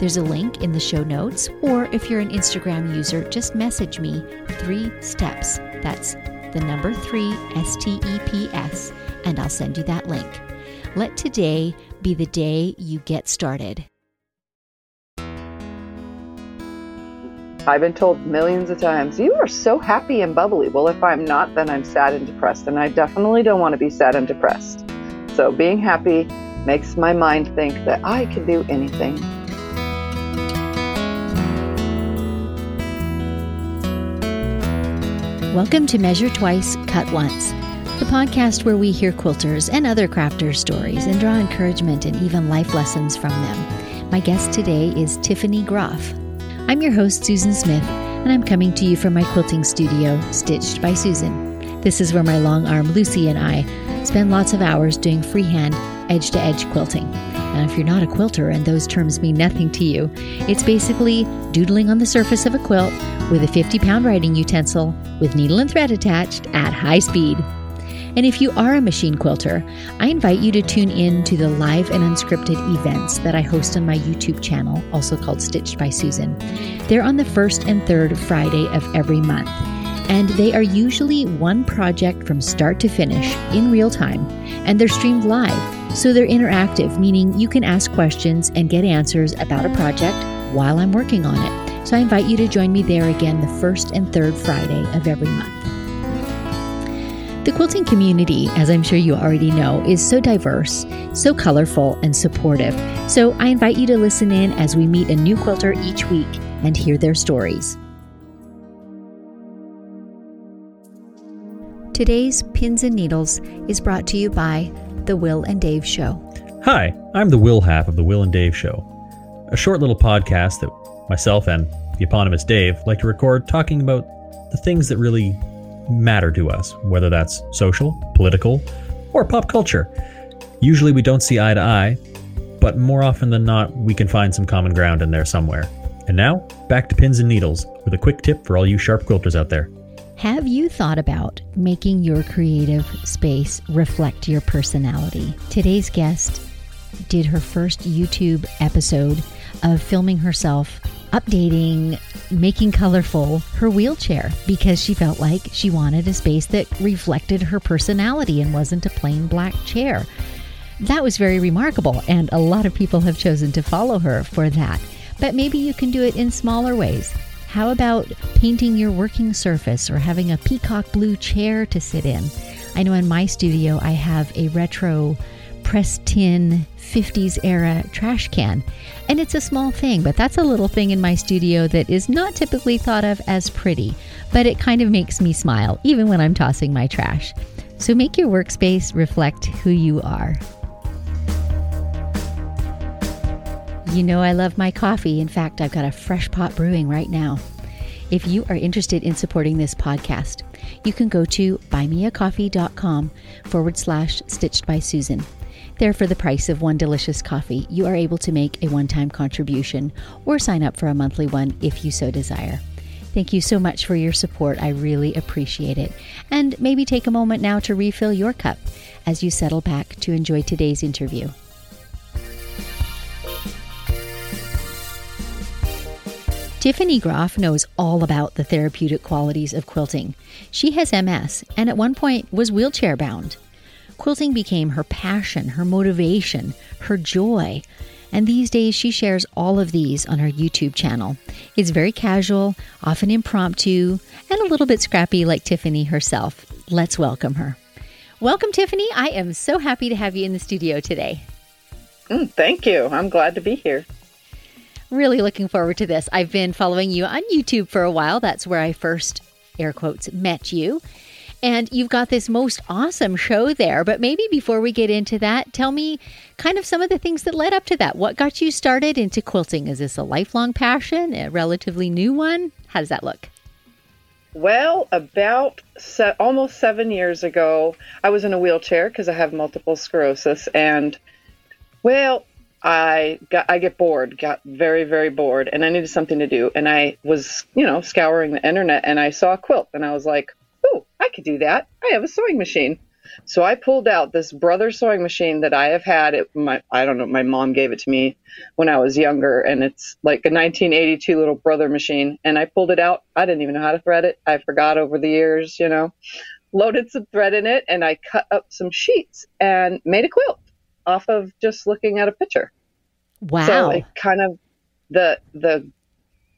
there's a link in the show notes, or if you're an Instagram user, just message me three steps. That's the number three, S T E P S, and I'll send you that link. Let today be the day you get started. I've been told millions of times, you are so happy and bubbly. Well, if I'm not, then I'm sad and depressed. And I definitely don't want to be sad and depressed. So being happy makes my mind think that I can do anything. Welcome to Measure Twice, Cut Once, the podcast where we hear quilters and other crafters' stories and draw encouragement and even life lessons from them. My guest today is Tiffany Groff. I'm your host, Susan Smith, and I'm coming to you from my quilting studio, Stitched by Susan. This is where my long arm Lucy and I spend lots of hours doing freehand, edge to edge quilting. Now, if you're not a quilter and those terms mean nothing to you, it's basically doodling on the surface of a quilt with a 50 pound writing utensil with needle and thread attached at high speed. And if you are a machine quilter, I invite you to tune in to the live and unscripted events that I host on my YouTube channel, also called Stitched by Susan. They're on the first and third Friday of every month. And they are usually one project from start to finish in real time, and they're streamed live. So they're interactive, meaning you can ask questions and get answers about a project while I'm working on it. So I invite you to join me there again the first and third Friday of every month. The quilting community, as I'm sure you already know, is so diverse, so colorful, and supportive. So I invite you to listen in as we meet a new quilter each week and hear their stories. Today's Pins and Needles is brought to you by The Will and Dave Show. Hi, I'm the Will half of The Will and Dave Show, a short little podcast that myself and the eponymous Dave like to record talking about the things that really matter to us, whether that's social, political, or pop culture. Usually we don't see eye to eye, but more often than not, we can find some common ground in there somewhere. And now, back to pins and needles with a quick tip for all you sharp quilters out there. Have you thought about making your creative space reflect your personality? Today's guest did her first YouTube episode of filming herself updating, making colorful her wheelchair because she felt like she wanted a space that reflected her personality and wasn't a plain black chair. That was very remarkable, and a lot of people have chosen to follow her for that. But maybe you can do it in smaller ways. How about painting your working surface or having a peacock blue chair to sit in? I know in my studio I have a retro pressed tin 50s era trash can. And it's a small thing, but that's a little thing in my studio that is not typically thought of as pretty, but it kind of makes me smile even when I'm tossing my trash. So make your workspace reflect who you are. You know, I love my coffee. In fact, I've got a fresh pot brewing right now. If you are interested in supporting this podcast, you can go to buymeacoffee.com forward slash stitched by Susan. There, for the price of one delicious coffee, you are able to make a one time contribution or sign up for a monthly one if you so desire. Thank you so much for your support. I really appreciate it. And maybe take a moment now to refill your cup as you settle back to enjoy today's interview. Tiffany Groff knows all about the therapeutic qualities of quilting. She has MS and at one point was wheelchair bound. Quilting became her passion, her motivation, her joy. And these days, she shares all of these on her YouTube channel. It's very casual, often impromptu, and a little bit scrappy like Tiffany herself. Let's welcome her. Welcome, Tiffany. I am so happy to have you in the studio today. Mm, thank you. I'm glad to be here. Really looking forward to this. I've been following you on YouTube for a while. That's where I first, air quotes, met you. And you've got this most awesome show there. But maybe before we get into that, tell me kind of some of the things that led up to that. What got you started into quilting? Is this a lifelong passion, a relatively new one? How does that look? Well, about se- almost seven years ago, I was in a wheelchair because I have multiple sclerosis, and well, I got I get bored, got very very bored, and I needed something to do. And I was, you know, scouring the internet, and I saw a quilt, and I was like, "Oh, I could do that. I have a sewing machine." So I pulled out this brother sewing machine that I have had. It, my I don't know. My mom gave it to me when I was younger, and it's like a 1982 little brother machine. And I pulled it out. I didn't even know how to thread it. I forgot over the years, you know. Loaded some thread in it, and I cut up some sheets and made a quilt off of just looking at a picture. Wow. So it kind of the the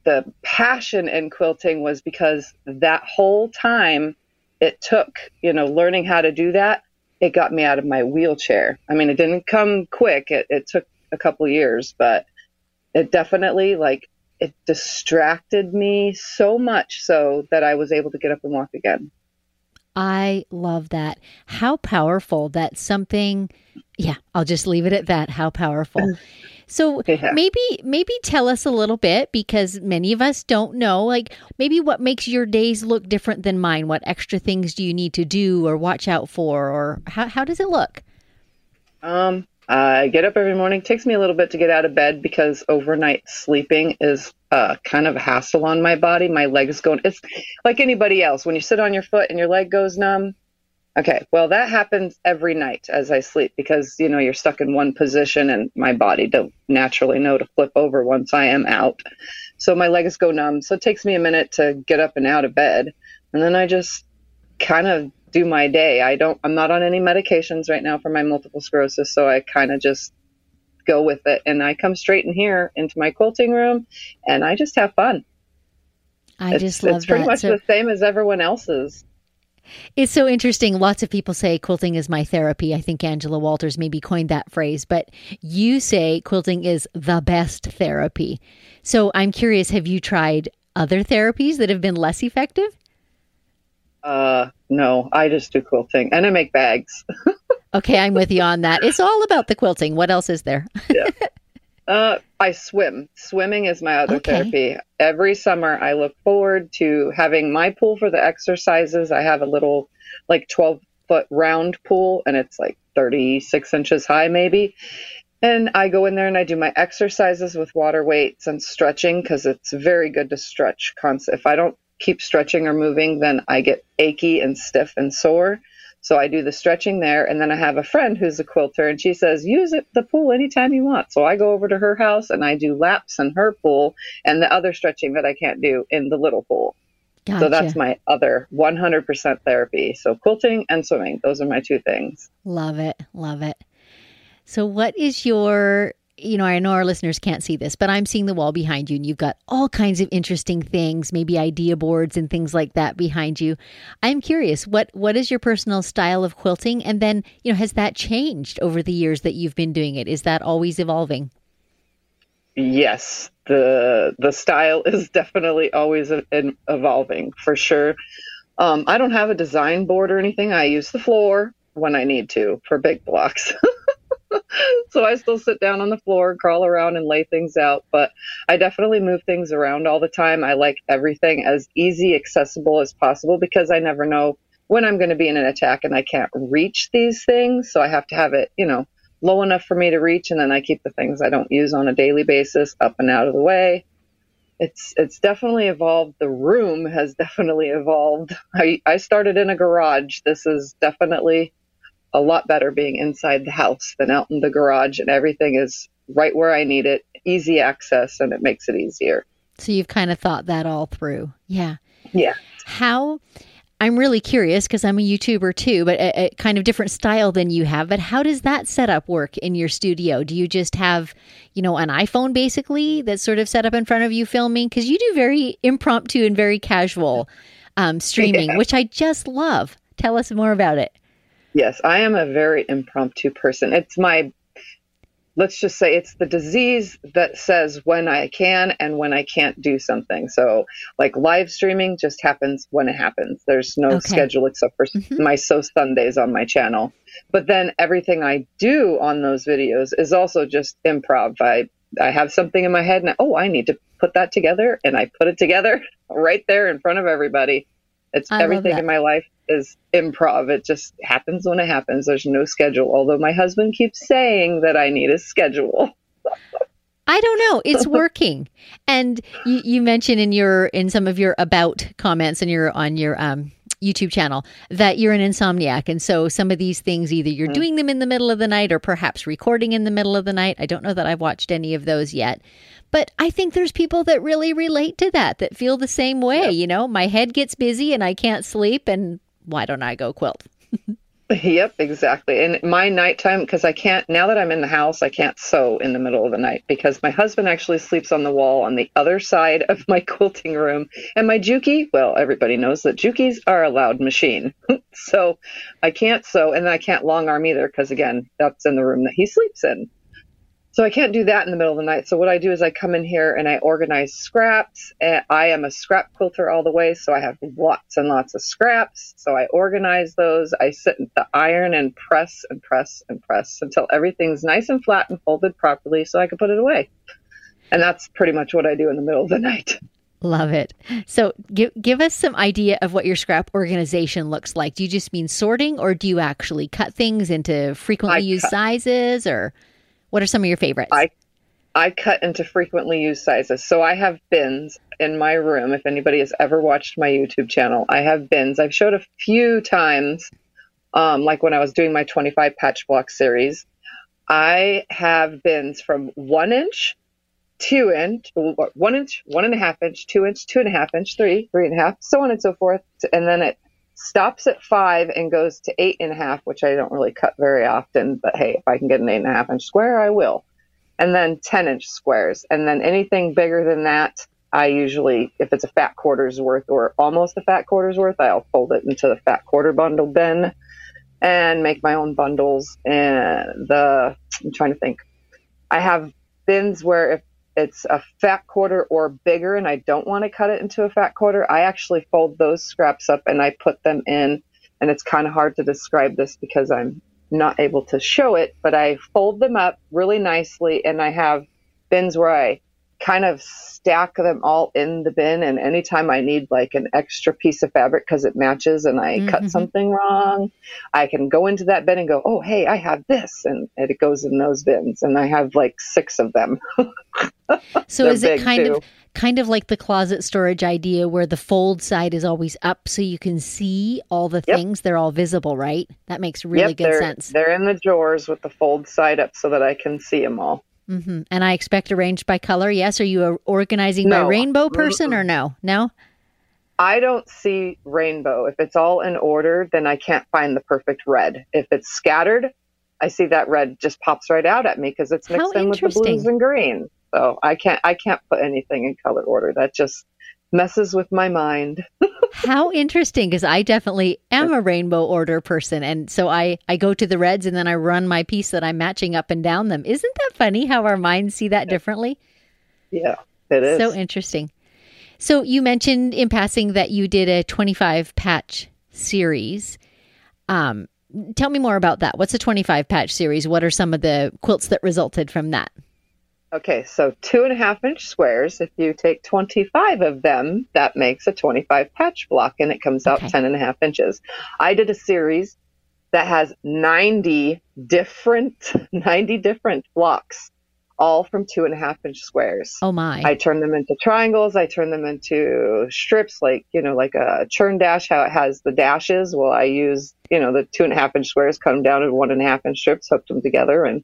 the passion in quilting was because that whole time it took, you know, learning how to do that, it got me out of my wheelchair. I mean, it didn't come quick. It, it took a couple years, but it definitely like it distracted me so much so that I was able to get up and walk again. I love that. How powerful that something, yeah, I'll just leave it at that. How powerful. So Yeah. maybe maybe tell us a little bit because many of us don't know like maybe what makes your days look different than mine. What extra things do you need to do or watch out for or how how does it look? Um, I get up every morning. It takes me a little bit to get out of bed because overnight sleeping is uh, kind of a hassle on my body. My legs going. It's like anybody else. When you sit on your foot and your leg goes numb. Okay, well that happens every night as I sleep because you know you're stuck in one position and my body don't naturally know to flip over once I am out. So my legs go numb. So it takes me a minute to get up and out of bed, and then I just kind of do my day. I don't I'm not on any medications right now for my multiple sclerosis, so I kind of just go with it and I come straight in here into my quilting room and I just have fun. I it's, just love it. it's pretty that. much So- the same as everyone else's. It's so interesting. Lots of people say quilting is my therapy. I think Angela Walters maybe coined that phrase, but you say quilting is the best therapy. So I'm curious have you tried other therapies that have been less effective? Uh no, I just do quilting and I make bags. Okay, I'm with you on that. It's all about the quilting. What else is there? yeah. Uh, I swim. Swimming is my other Okay. therapy. Every summer, I look forward to having my pool for the exercises. I have a little, like, 12 foot round pool, and it's like 36 inches high, maybe. And I go in there and I do my exercises with water weights and stretching because it's very good to stretch. If I don't keep stretching or moving, then I get achy and stiff and sore. So I do the stretching there, and then I have a friend who's a quilter, and she says use it the pool anytime you want. So I go over to her house and I do laps in her pool, and the other stretching that I can't do in the little pool. Gotcha. So that's my other 100% therapy. So quilting and swimming, those are my two things. Love it. Love it. So, what is your, you know, I know our listeners can't see this, but I'm seeing the wall behind you and you've got all kinds of interesting things, maybe idea boards and things like that behind you. I'm curious, what what is your personal style of quilting? And then, you know, has that changed over the years that you've been doing it? Is that always evolving? Yes, the the style is definitely always evolving for sure. Um, I don't have a design board or anything. I use the floor when I need to for big blocks. so I still sit down on the floor, crawl around, and lay things out. But I definitely move things around all the time. I like everything as easy, accessible as possible because I never know when I'm going to be in an attack and I can't reach these things. So I have to have it, you know, low enough for me to reach, and then I keep the things I don't use on a daily basis up and out of the way. It's it's definitely evolved. The room has definitely evolved. I, I started in a garage. This is definitely a lot better being inside the house than out in the garage, and everything is right where I need it, easy access, and it makes it easier. So you've kind of thought that all through. Yeah. Yeah. How I'm really curious because I'm a YouTuber too, but a, a kind of different style than you have. But how does that setup work in your studio? Do you just have, you know, an iPhone basically that's sort of set up in front of you filming? Because you do very impromptu and very casual um, streaming, Yeah. which I just love. Tell us more about it. Yes, I am a very impromptu person. It's my, let's just say, it's the disease that says when I can and when I can't do something. So, like live streaming just happens when it happens. There's no Okay. schedule except for Mhm. my So Sundays on my channel. But then everything I do on those videos is also just improv. I, I have something in my head and, oh, I need to put that together. And I put it together right there in front of everybody. It's I everything in my life is improv. It just happens when it happens. There's no schedule. Although my husband keeps saying that I need a schedule. I don't know. It's working. And you, you mentioned in your in some of your about comments and your on your um YouTube channel that you're an insomniac. And so some of these things either you're Mm. doing them in the middle of the night or perhaps recording in the middle of the night. I don't know that I've watched any of those yet. But I think there's people that really relate to that, that feel the same way. You know, my head gets busy and I can't sleep and why don't I go quilt? Yep, exactly. And my nighttime, because I can't, now that I'm in the house, I can't sew in the middle of the night because my husband actually sleeps on the wall on the other side of my quilting room. And my Juki, well, everybody knows that Jukis are a loud machine. so I can't sew and I can't long arm either because, again, that's in the room that he sleeps in. So I can't do that in the middle of the night. So what I do is I come in here and I organize scraps. I am a scrap quilter all the way, so I have lots and lots of scraps. So I organize those. I sit at the iron and press and press and press until everything's nice and flat and folded properly, so I can put it away. And that's pretty much what I do in the middle of the night. Love it. So give give us some idea of what your scrap organization looks like. Do you just mean sorting or do you actually cut things into frequently I used cut. sizes or what are some of your favorites? I I cut into frequently used sizes. So I have bins in my room. If anybody has ever watched my YouTube channel, I have bins. I've showed a few times, um, like when I was doing my 25 patch block series. I have bins from one inch, two inch, one inch, one and a half inch, two inch, two and a half inch, three, three and a half, so on and so forth. And then it stops at five and goes to eight and a half, which I don't really cut very often. But hey, if I can get an eight and a half inch square, I will. And then 10 inch squares. And then anything bigger than that, I usually, if it's a fat quarter's worth or almost a fat quarter's worth, I'll fold it into the fat quarter bundle bin and make my own bundles. And the, I'm trying to think. I have bins where if it's a fat quarter or bigger and I don't want to cut it into a fat quarter, I actually fold those scraps up and I put them in. And it's kind of hard to describe this because I'm not able to show it, but I fold them up really nicely and I have bins where I kind of stack them all in the bin and anytime I need like an extra piece of fabric because it matches and I Mhm. cut something wrong, I can go into that bin and go, "Oh, hey, I have this." And it goes in those bins and I have like 6 of them. so is it kind too. of kind of like the closet storage idea where the fold side is always up so you can see all the Yep. things they're all visible, right? That makes really yep, good they're, sense. They're in the drawers with the fold side up so that I can see them all. Hmm And I expect arranged by color. Yes. Are you organizing by rainbow person or no? No. I don't see rainbow. If it's all in order, then I can't find the perfect red. If it's scattered, I see that red just pops right out at me because it's How mixed in with the blues and greens. So I can't I can't put anything in color order. That just messes with my mind. How interesting because I definitely am a rainbow order person and so I I go to the reds and then I run my piece that I'm matching up and down them. Isn't that funny how our minds see that differently? Yeah, it is. So interesting. So you mentioned in passing that you did a 25 patch series. Um tell me more about that. What's a 25 patch series? What are some of the quilts that resulted from that? Okay, so two and a half inch squares. If you take 25 of them, that makes a 25 patch block and it comes out Okay. 10 and a half inches. I did a series that has 90 different, 90 different blocks, all from two and a half inch squares. Oh my. I turn them into triangles. I turn them into strips, like, you know, like a churn dash, how it has the dashes. Well, I use, you know, the two and a half inch squares, cut them down to one and a half inch strips, hooked them together. And,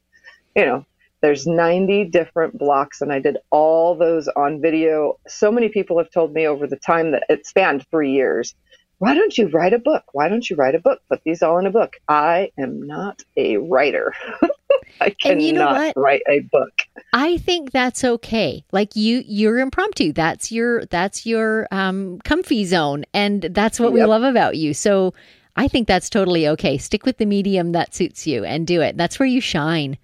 you know, there's 90 different blocks, and I did all those on video. So many people have told me over the time that it spanned three years. Why don't you write a book? Why don't you write a book? Put these all in a book. I am not a writer. I cannot you know write a book. I think that's okay. Like you you're impromptu. That's your that's your um comfy zone and that's what we love about you. So I think that's totally okay. Stick with the medium that suits you and do it. That's where you shine.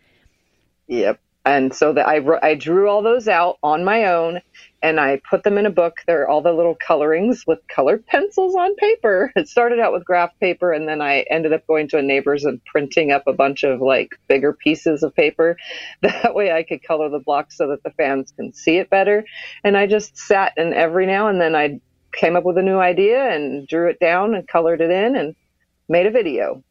Yep. And so that I, I drew all those out on my own and I put them in a book. They're all the little colorings with colored pencils on paper. It started out with graph paper and then I ended up going to a neighbor's and printing up a bunch of like bigger pieces of paper. That way I could color the blocks so that the fans can see it better. And I just sat and every now and then I'd came up with a new idea and drew it down and colored it in and made a video.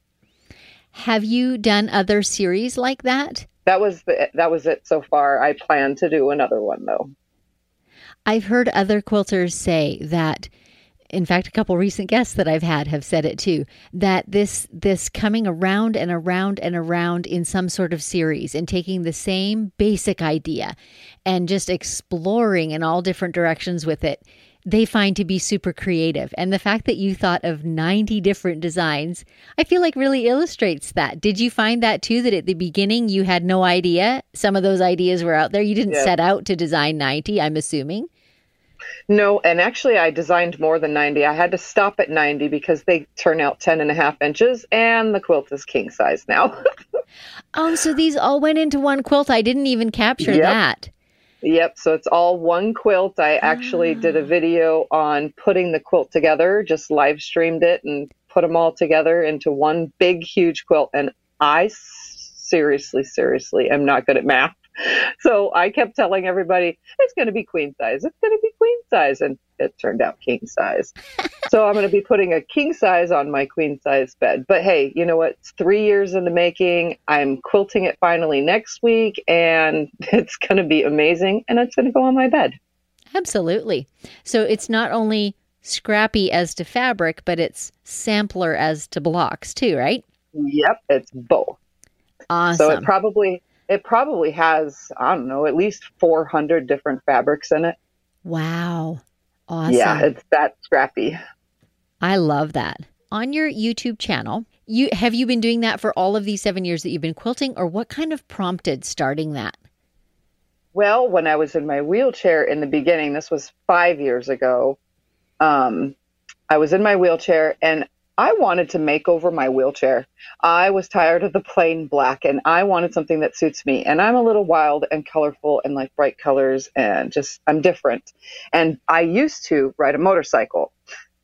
Have you done other series like that? That was the, that was it so far. I plan to do another one though. I've heard other quilters say that in fact a couple recent guests that I've had have said it too that this this coming around and around and around in some sort of series and taking the same basic idea and just exploring in all different directions with it they find to be super creative. And the fact that you thought of 90 different designs, I feel like really illustrates that. Did you find that too, that at the beginning you had no idea some of those ideas were out there? You didn't Yeah. set out to design 90, I'm assuming. No, and actually I designed more than 90. I had to stop at 90 because they turn out 10 and a half inches and the quilt is king size now. Oh, so these all went into one quilt. I didn't even capture Yep. that. Yep, so it's all one quilt. I actually did a ah. video on putting the quilt together, just live streamed it and put them all together into one big, huge quilt. And I seriously, seriously am not good at math. So I kept telling everybody, it's going to be queen size. It's going to be queen size. And it turned out king size. so I'm going to be putting a king size on my queen size bed. But hey, you know what? It's three years in the making. I'm quilting it finally next week, and it's going to be amazing. And it's going to go on my bed. Absolutely. So it's not only scrappy as to fabric, but it's sampler as to blocks too, right? Yep, it's both. Awesome. So it probably it probably has I don't know at least 400 different fabrics in it. wow. Awesome. Yeah, it's that scrappy. I love that. On your YouTube channel, you have you been doing that for all of these 7 years that you've been quilting or what kind of prompted starting that? Well, when I was in my wheelchair in the beginning, this was five years ago. Um, I was in my wheelchair and I wanted to make over my wheelchair. I was tired of the plain black and I wanted something that suits me. And I'm a little wild and colorful and like bright colors and just, I'm different. And I used to ride a motorcycle.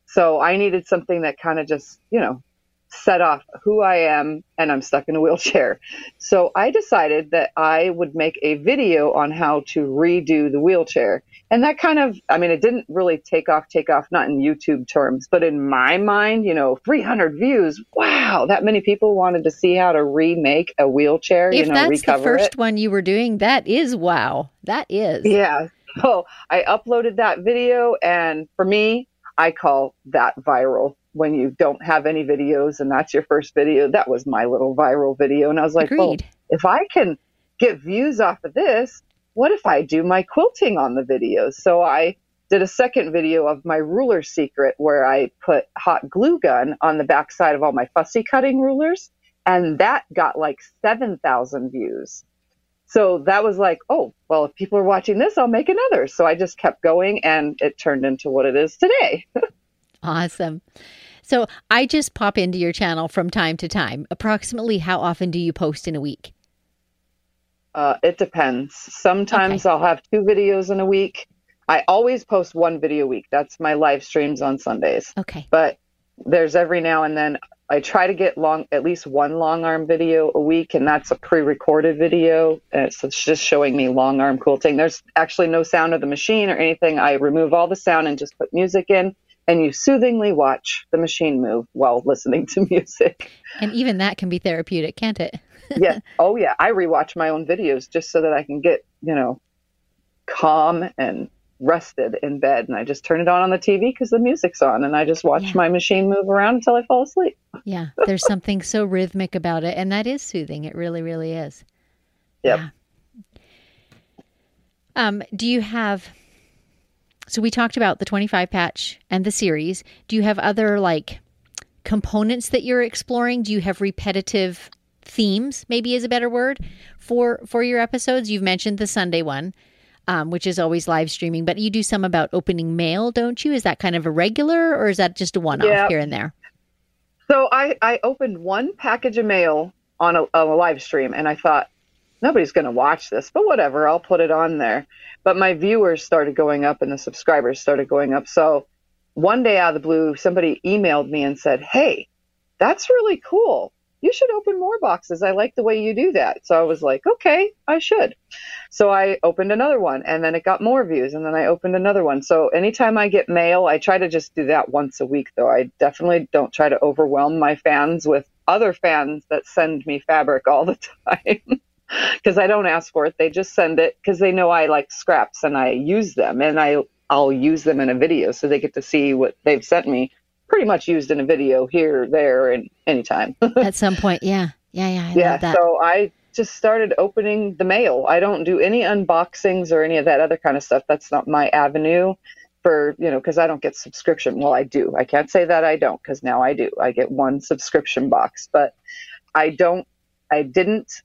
So I needed something that kind of just, you know, set off who I am and I'm stuck in a wheelchair. So I decided that I would make a video on how to redo the wheelchair. And that kind of, I mean, it didn't really take off, take off, not in YouTube terms, but in my mind, you know, 300 views. Wow, that many people wanted to see how to remake a wheelchair, If you know, that's the first it. one you were doing, that is wow. That is. Yeah. So I uploaded that video, and for me, I call that viral. When you don't have any videos and that's your first video, that was my little viral video. And I was like, well, if I can get views off of this, what if I do my quilting on the videos? So I did a second video of my ruler secret where I put hot glue gun on the backside of all my fussy cutting rulers. And that got like 7,000 views. So that was like, oh, well, if people are watching this, I'll make another. So I just kept going and it turned into what it is today. Awesome. So I just pop into your channel from time to time. Approximately how often do you post in a week? Uh, it depends. Sometimes I'll have two videos in a week. I always post one video a week. That's my live streams on Sundays. Okay. But there's every now and then I try to get long, at least one long arm video a week, and that's a pre-recorded video. And it's, it's just showing me long arm quilting. There's actually no sound of the machine or anything. I remove all the sound and just put music in, and you soothingly watch the machine move while listening to music. And even that can be therapeutic, can't it? yeah. Oh yeah. I rewatch my own videos just so that I can get, you know, calm and rested in bed. And I just turn it on on the TV because the music's on and I just watch Yeah. my machine move around until I fall asleep. Yeah. There's something so rhythmic about it. And that is soothing. It really, really is. Yep. Yeah. Um, do you have so we talked about the 25 patch and the series. Do you have other like components that you're exploring? Do you have repetitive themes, maybe is a better word, for for your episodes? You've mentioned the Sunday one, um, which is always live streaming, but you do some about opening mail, don't you? Is that kind of a regular or is that just a one off Yeah. here and there? So I, I opened one package of mail on a, on a live stream and I thought, nobody's going to watch this, but whatever, I'll put it on there. But my viewers started going up and the subscribers started going up. So one day out of the blue, somebody emailed me and said, Hey, that's really cool. you should open more boxes. I like the way you do that. So I was like, okay, I should. So I opened another one and then it got more views and then I opened another one. So anytime I get mail, I try to just do that once a week though. I definitely don't try to overwhelm my fans with other fans that send me fabric all the time. Because I don't ask for it, they just send it because they know I like scraps and I use them, and I I'll use them in a video so they get to see what they've sent me pretty much used in a video here, there, and anytime. At some point, yeah, yeah, yeah. I yeah. So I just started opening the mail. I don't do any unboxings or any of that other kind of stuff. That's not my avenue for, you know, because I don't get subscription. Well, I do. I can't say that I don't because now I do. I get one subscription box, but I don't, I didn't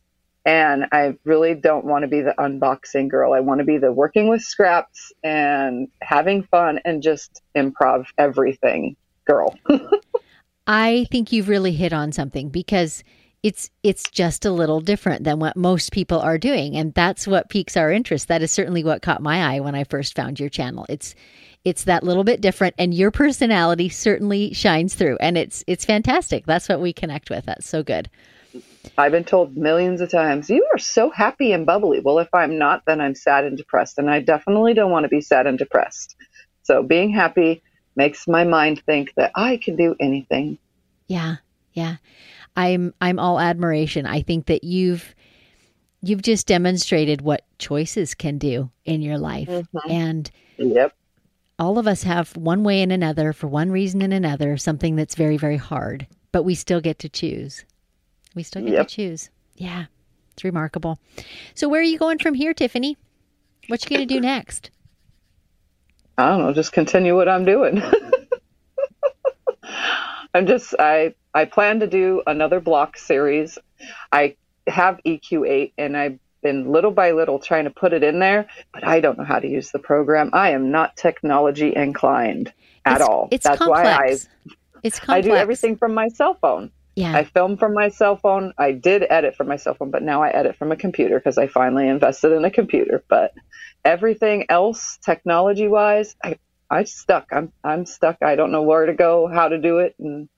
and I really don't want to be the unboxing girl. I want to be the working with scraps and having fun and just improv everything girl. I think you've really hit on something because it's it's just a little different than what most people are doing and that's what piques our interest. That is certainly what caught my eye when I first found your channel. It's it's that little bit different and your personality certainly shines through and it's it's fantastic. That's what we connect with. That's so good. I've been told millions of times, you are so happy and bubbly. Well, if I'm not, then I'm sad and depressed. And I definitely don't want to be sad and depressed. So being happy makes my mind think that I can do anything. Yeah. Yeah. I'm I'm all admiration. I think that you've you've just demonstrated what choices can do in your life. Mm-hmm. And yep. All of us have one way and another for one reason and another something that's very very hard, but we still get to choose. We still get yep. to choose. Yeah, it's remarkable. So, where are you going from here, Tiffany? What you going to do next? I don't know. Just continue what I'm doing. I'm just I I plan to do another block series. I have EQ8 and I've been little by little trying to put it in there, but I don't know how to use the program. I am not technology inclined at it's, all. It's That's complex. why I it's complex. I do everything from my cell phone. Yeah. I film from my cell phone. I did edit from my cell phone, but now I edit from a computer because I finally invested in a computer. But everything else, technology wise, I I stuck. I'm I'm stuck. I don't know where to go, how to do it, and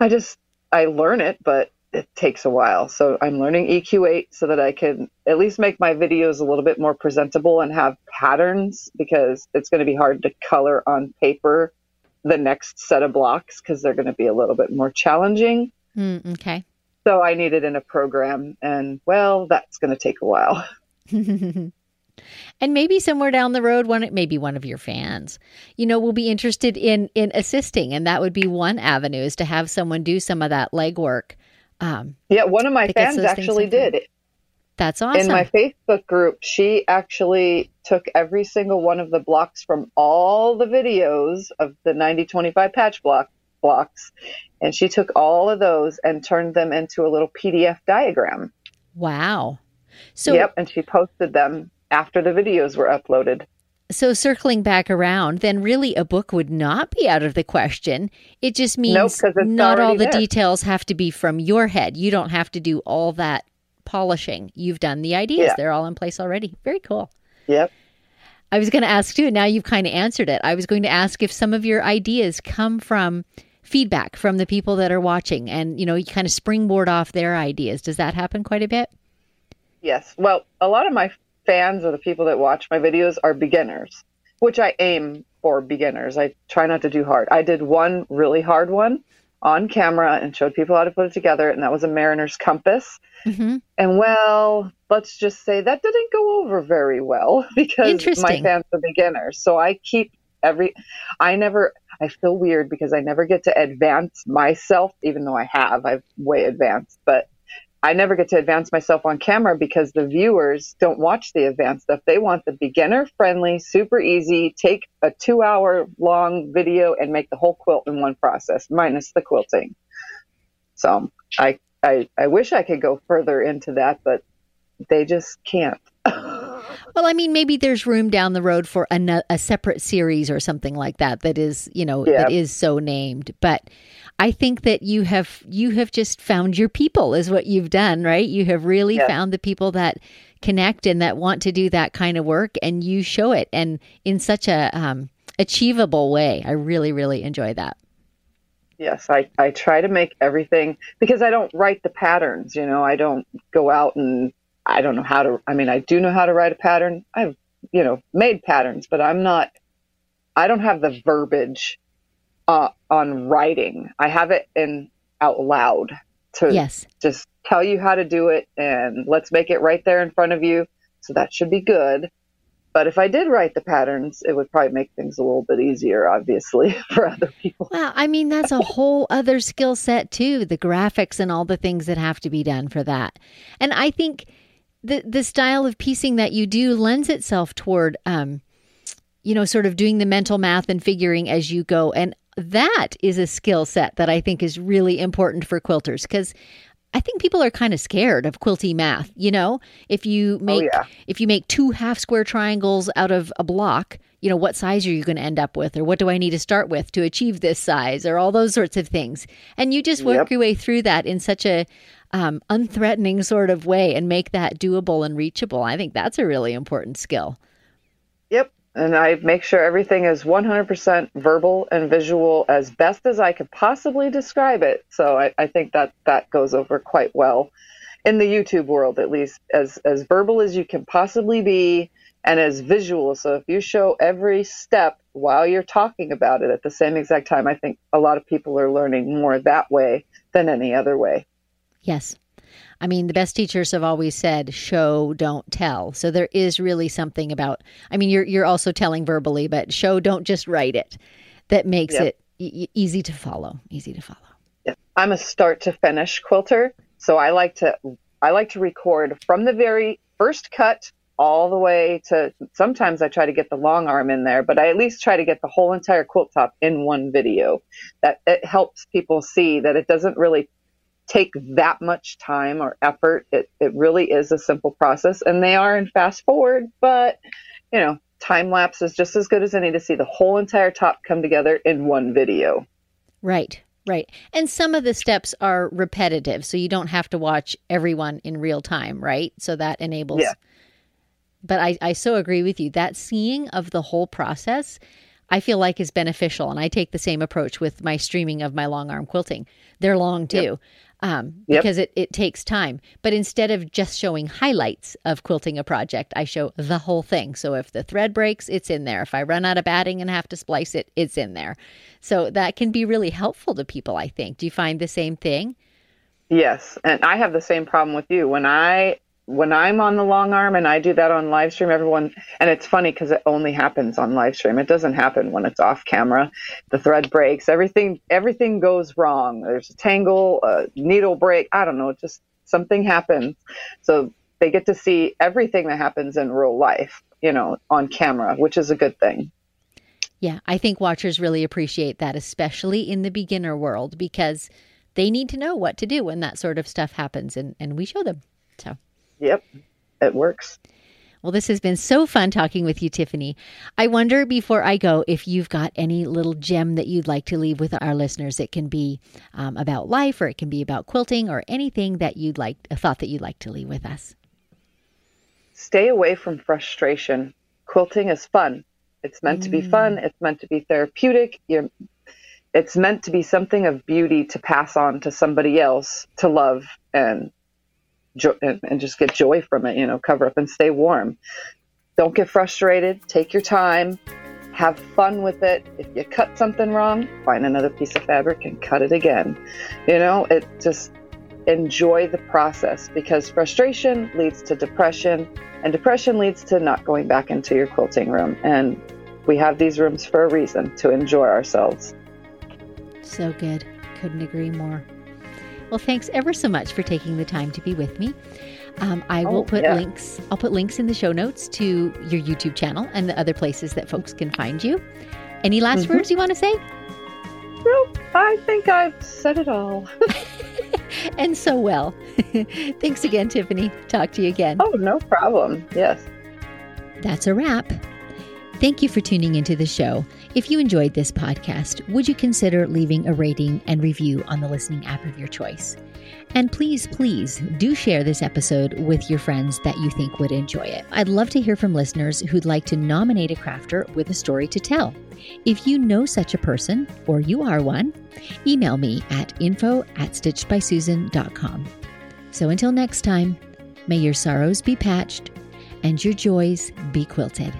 I just I learn it, but it takes a while. So I'm learning EQ8 so that I can at least make my videos a little bit more presentable and have patterns because it's going to be hard to color on paper the next set of blocks because they're going to be a little bit more challenging. Mm, okay. So I need it in a program, and well, that's going to take a while. and maybe somewhere down the road, one maybe one of your fans, you know, will be interested in in assisting, and that would be one avenue is to have someone do some of that legwork. Um, yeah, one of my fans actually did. That's awesome. In my Facebook group, she actually took every single one of the blocks from all the videos of the 9025 patch block blocks and she took all of those and turned them into a little PDF diagram. Wow. So Yep, and she posted them after the videos were uploaded. So circling back around, then really a book would not be out of the question. It just means nope, not all the there. details have to be from your head. You don't have to do all that polishing. You've done the ideas. Yeah. They're all in place already. Very cool. Yep. I was going to ask too. Now you've kind of answered it. I was going to ask if some of your ideas come from feedback from the people that are watching and, you know, you kind of springboard off their ideas. Does that happen quite a bit? Yes. Well, a lot of my fans or the people that watch my videos are beginners, which I aim for beginners. I try not to do hard. I did one really hard one on camera and showed people how to put it together, and that was a mariner's compass. Mm-hmm. And well, let's just say that didn't go over very well because my fans are beginners. So I keep every, I never, I feel weird because I never get to advance myself, even though I have, I've way advanced, but I never get to advance myself on camera because the viewers don't watch the advanced stuff. They want the beginner friendly, super easy, take a two hour long video and make the whole quilt in one process, minus the quilting. So I, I, I wish I could go further into that, but they just can't. Well, I mean, maybe there's room down the road for a, a separate series or something like that that is, you know, yeah. that is so named. But I think that you have you have just found your people is what you've done, right? You have really yes. found the people that connect and that want to do that kind of work, and you show it and in such a um, achievable way. I really, really enjoy that. Yes, I, I try to make everything because I don't write the patterns, you know, I don't go out and I don't know how to, I mean, I do know how to write a pattern. I've, you know, made patterns, but I'm not, I don't have the verbiage uh, on writing. I have it in out loud to Yes. just tell you how to do it and let's make it right there in front of you. So that should be good. But if I did write the patterns, it would probably make things a little bit easier, obviously, for other people. Well, I mean, that's a whole other skill set too, the graphics and all the things that have to be done for that. And I think the the style of piecing that you do lends itself toward um you know, sort of doing the mental math and figuring as you go. And that is a skill set that I think is really important for quilters because I think people are kind of scared of quilty math. You know, if you make yeah. if you make two half square triangles out of a block, you know, what size are you going to end up with, or what do I need to start with to achieve this size, or all those sorts of things. And you just work Yep. your way through that in such a um, unthreatening sort of way and make that doable and reachable. I think that's a really important skill. Yep. And I make sure everything is 100% verbal and visual as best as I could possibly describe it. So I, I think that that goes over quite well in the YouTube world, at least as, as verbal as you can possibly be and as visual. So if you show every step while you're talking about it at the same exact time, I think a lot of people are learning more that way than any other way. Yes. I mean, the best teachers have always said, show, don't tell. So there is really something about, I mean, you're, you're also telling verbally, but show, don't just write it that makes Yep. it e- easy to follow, easy to follow. Yeah. I'm a start to finish quilter, so I like to I like to record from the very first cut all the way to sometimes I try to get the long arm in there, but I at least try to get the whole entire quilt top in one video. That it helps people see that it doesn't really take that much time or effort. It it really is a simple process and they are in fast forward, but you know, time lapse is just as good as any to see the whole entire top come together in one video. Right, right. And some of the steps are repetitive, so you don't have to watch everyone in real time, right? So that enables. Yeah. But I, I so agree with you. That seeing of the whole process, I feel like is beneficial. And I take the same approach with my streaming of my long arm quilting. They're long too. Um, Yep. because it, it takes time. But instead of just showing highlights of quilting a project, I show the whole thing. So if the thread breaks, it's in there. If I run out of batting and have to splice it, it's in there. So that can be really helpful to people, I think. Do you find the same thing? Yes, and I have the same problem with you. When I when I'm on the long arm and I do that on live stream, everyone and it's funny because it only happens on live stream. It doesn't happen when it's off camera. The thread breaks, everything everything goes wrong. There's a tangle, a needle break. I don't know, just something happens. So they get to see everything that happens in real life, you know, on camera, which is a good thing. Yeah, I think watchers really appreciate that, especially in the beginner world, because they need to know what to do when that sort of stuff happens, and, and we show them. So, Yep, it works. well, this has been so fun talking with you, Tiffany. I wonder before I go if you've got any little gem that you'd like to leave with our listeners. It can be um, about life, or it can be about quilting, or anything that you'd like, a thought that you'd like to leave with us. stay away from frustration. Quilting is fun. It's meant to be fun. It's meant to be therapeutic. You're, it's meant to be something of beauty to pass on to somebody else to love and, jo- and and just get joy from it. You know, cover up and stay warm. Don't get frustrated. Take your time. Have fun with it. If you cut something wrong, find another piece of fabric and cut it again. You know, it just enjoy the process because frustration leads to depression and depression leads to not going back into your quilting room and we have these rooms for a reason to enjoy ourselves So good. Couldn't agree more. Well, thanks ever so much for taking the time to be with me. Um, I will Oh, put yeah. links. I'll put links in the show notes to your YouTube channel and the other places that folks can find you. Any last Mhm. words you want to say? nope i think i've said it all And so well. Thanks again, Tiffany. Talk to you again. oh no problem yes That's a wrap. Thank you for tuning into the show. If you enjoyed this podcast, would you consider leaving a rating and review on the listening app of your choice? And please, please do share this episode with your friends that you think would enjoy it. I'd love to hear from listeners who'd like to nominate a crafter with a story to tell. If you know such a person, or you are one, email me at info at stitchedbysusan.com. So until next time, may your sorrows be patched and your joys be quilted.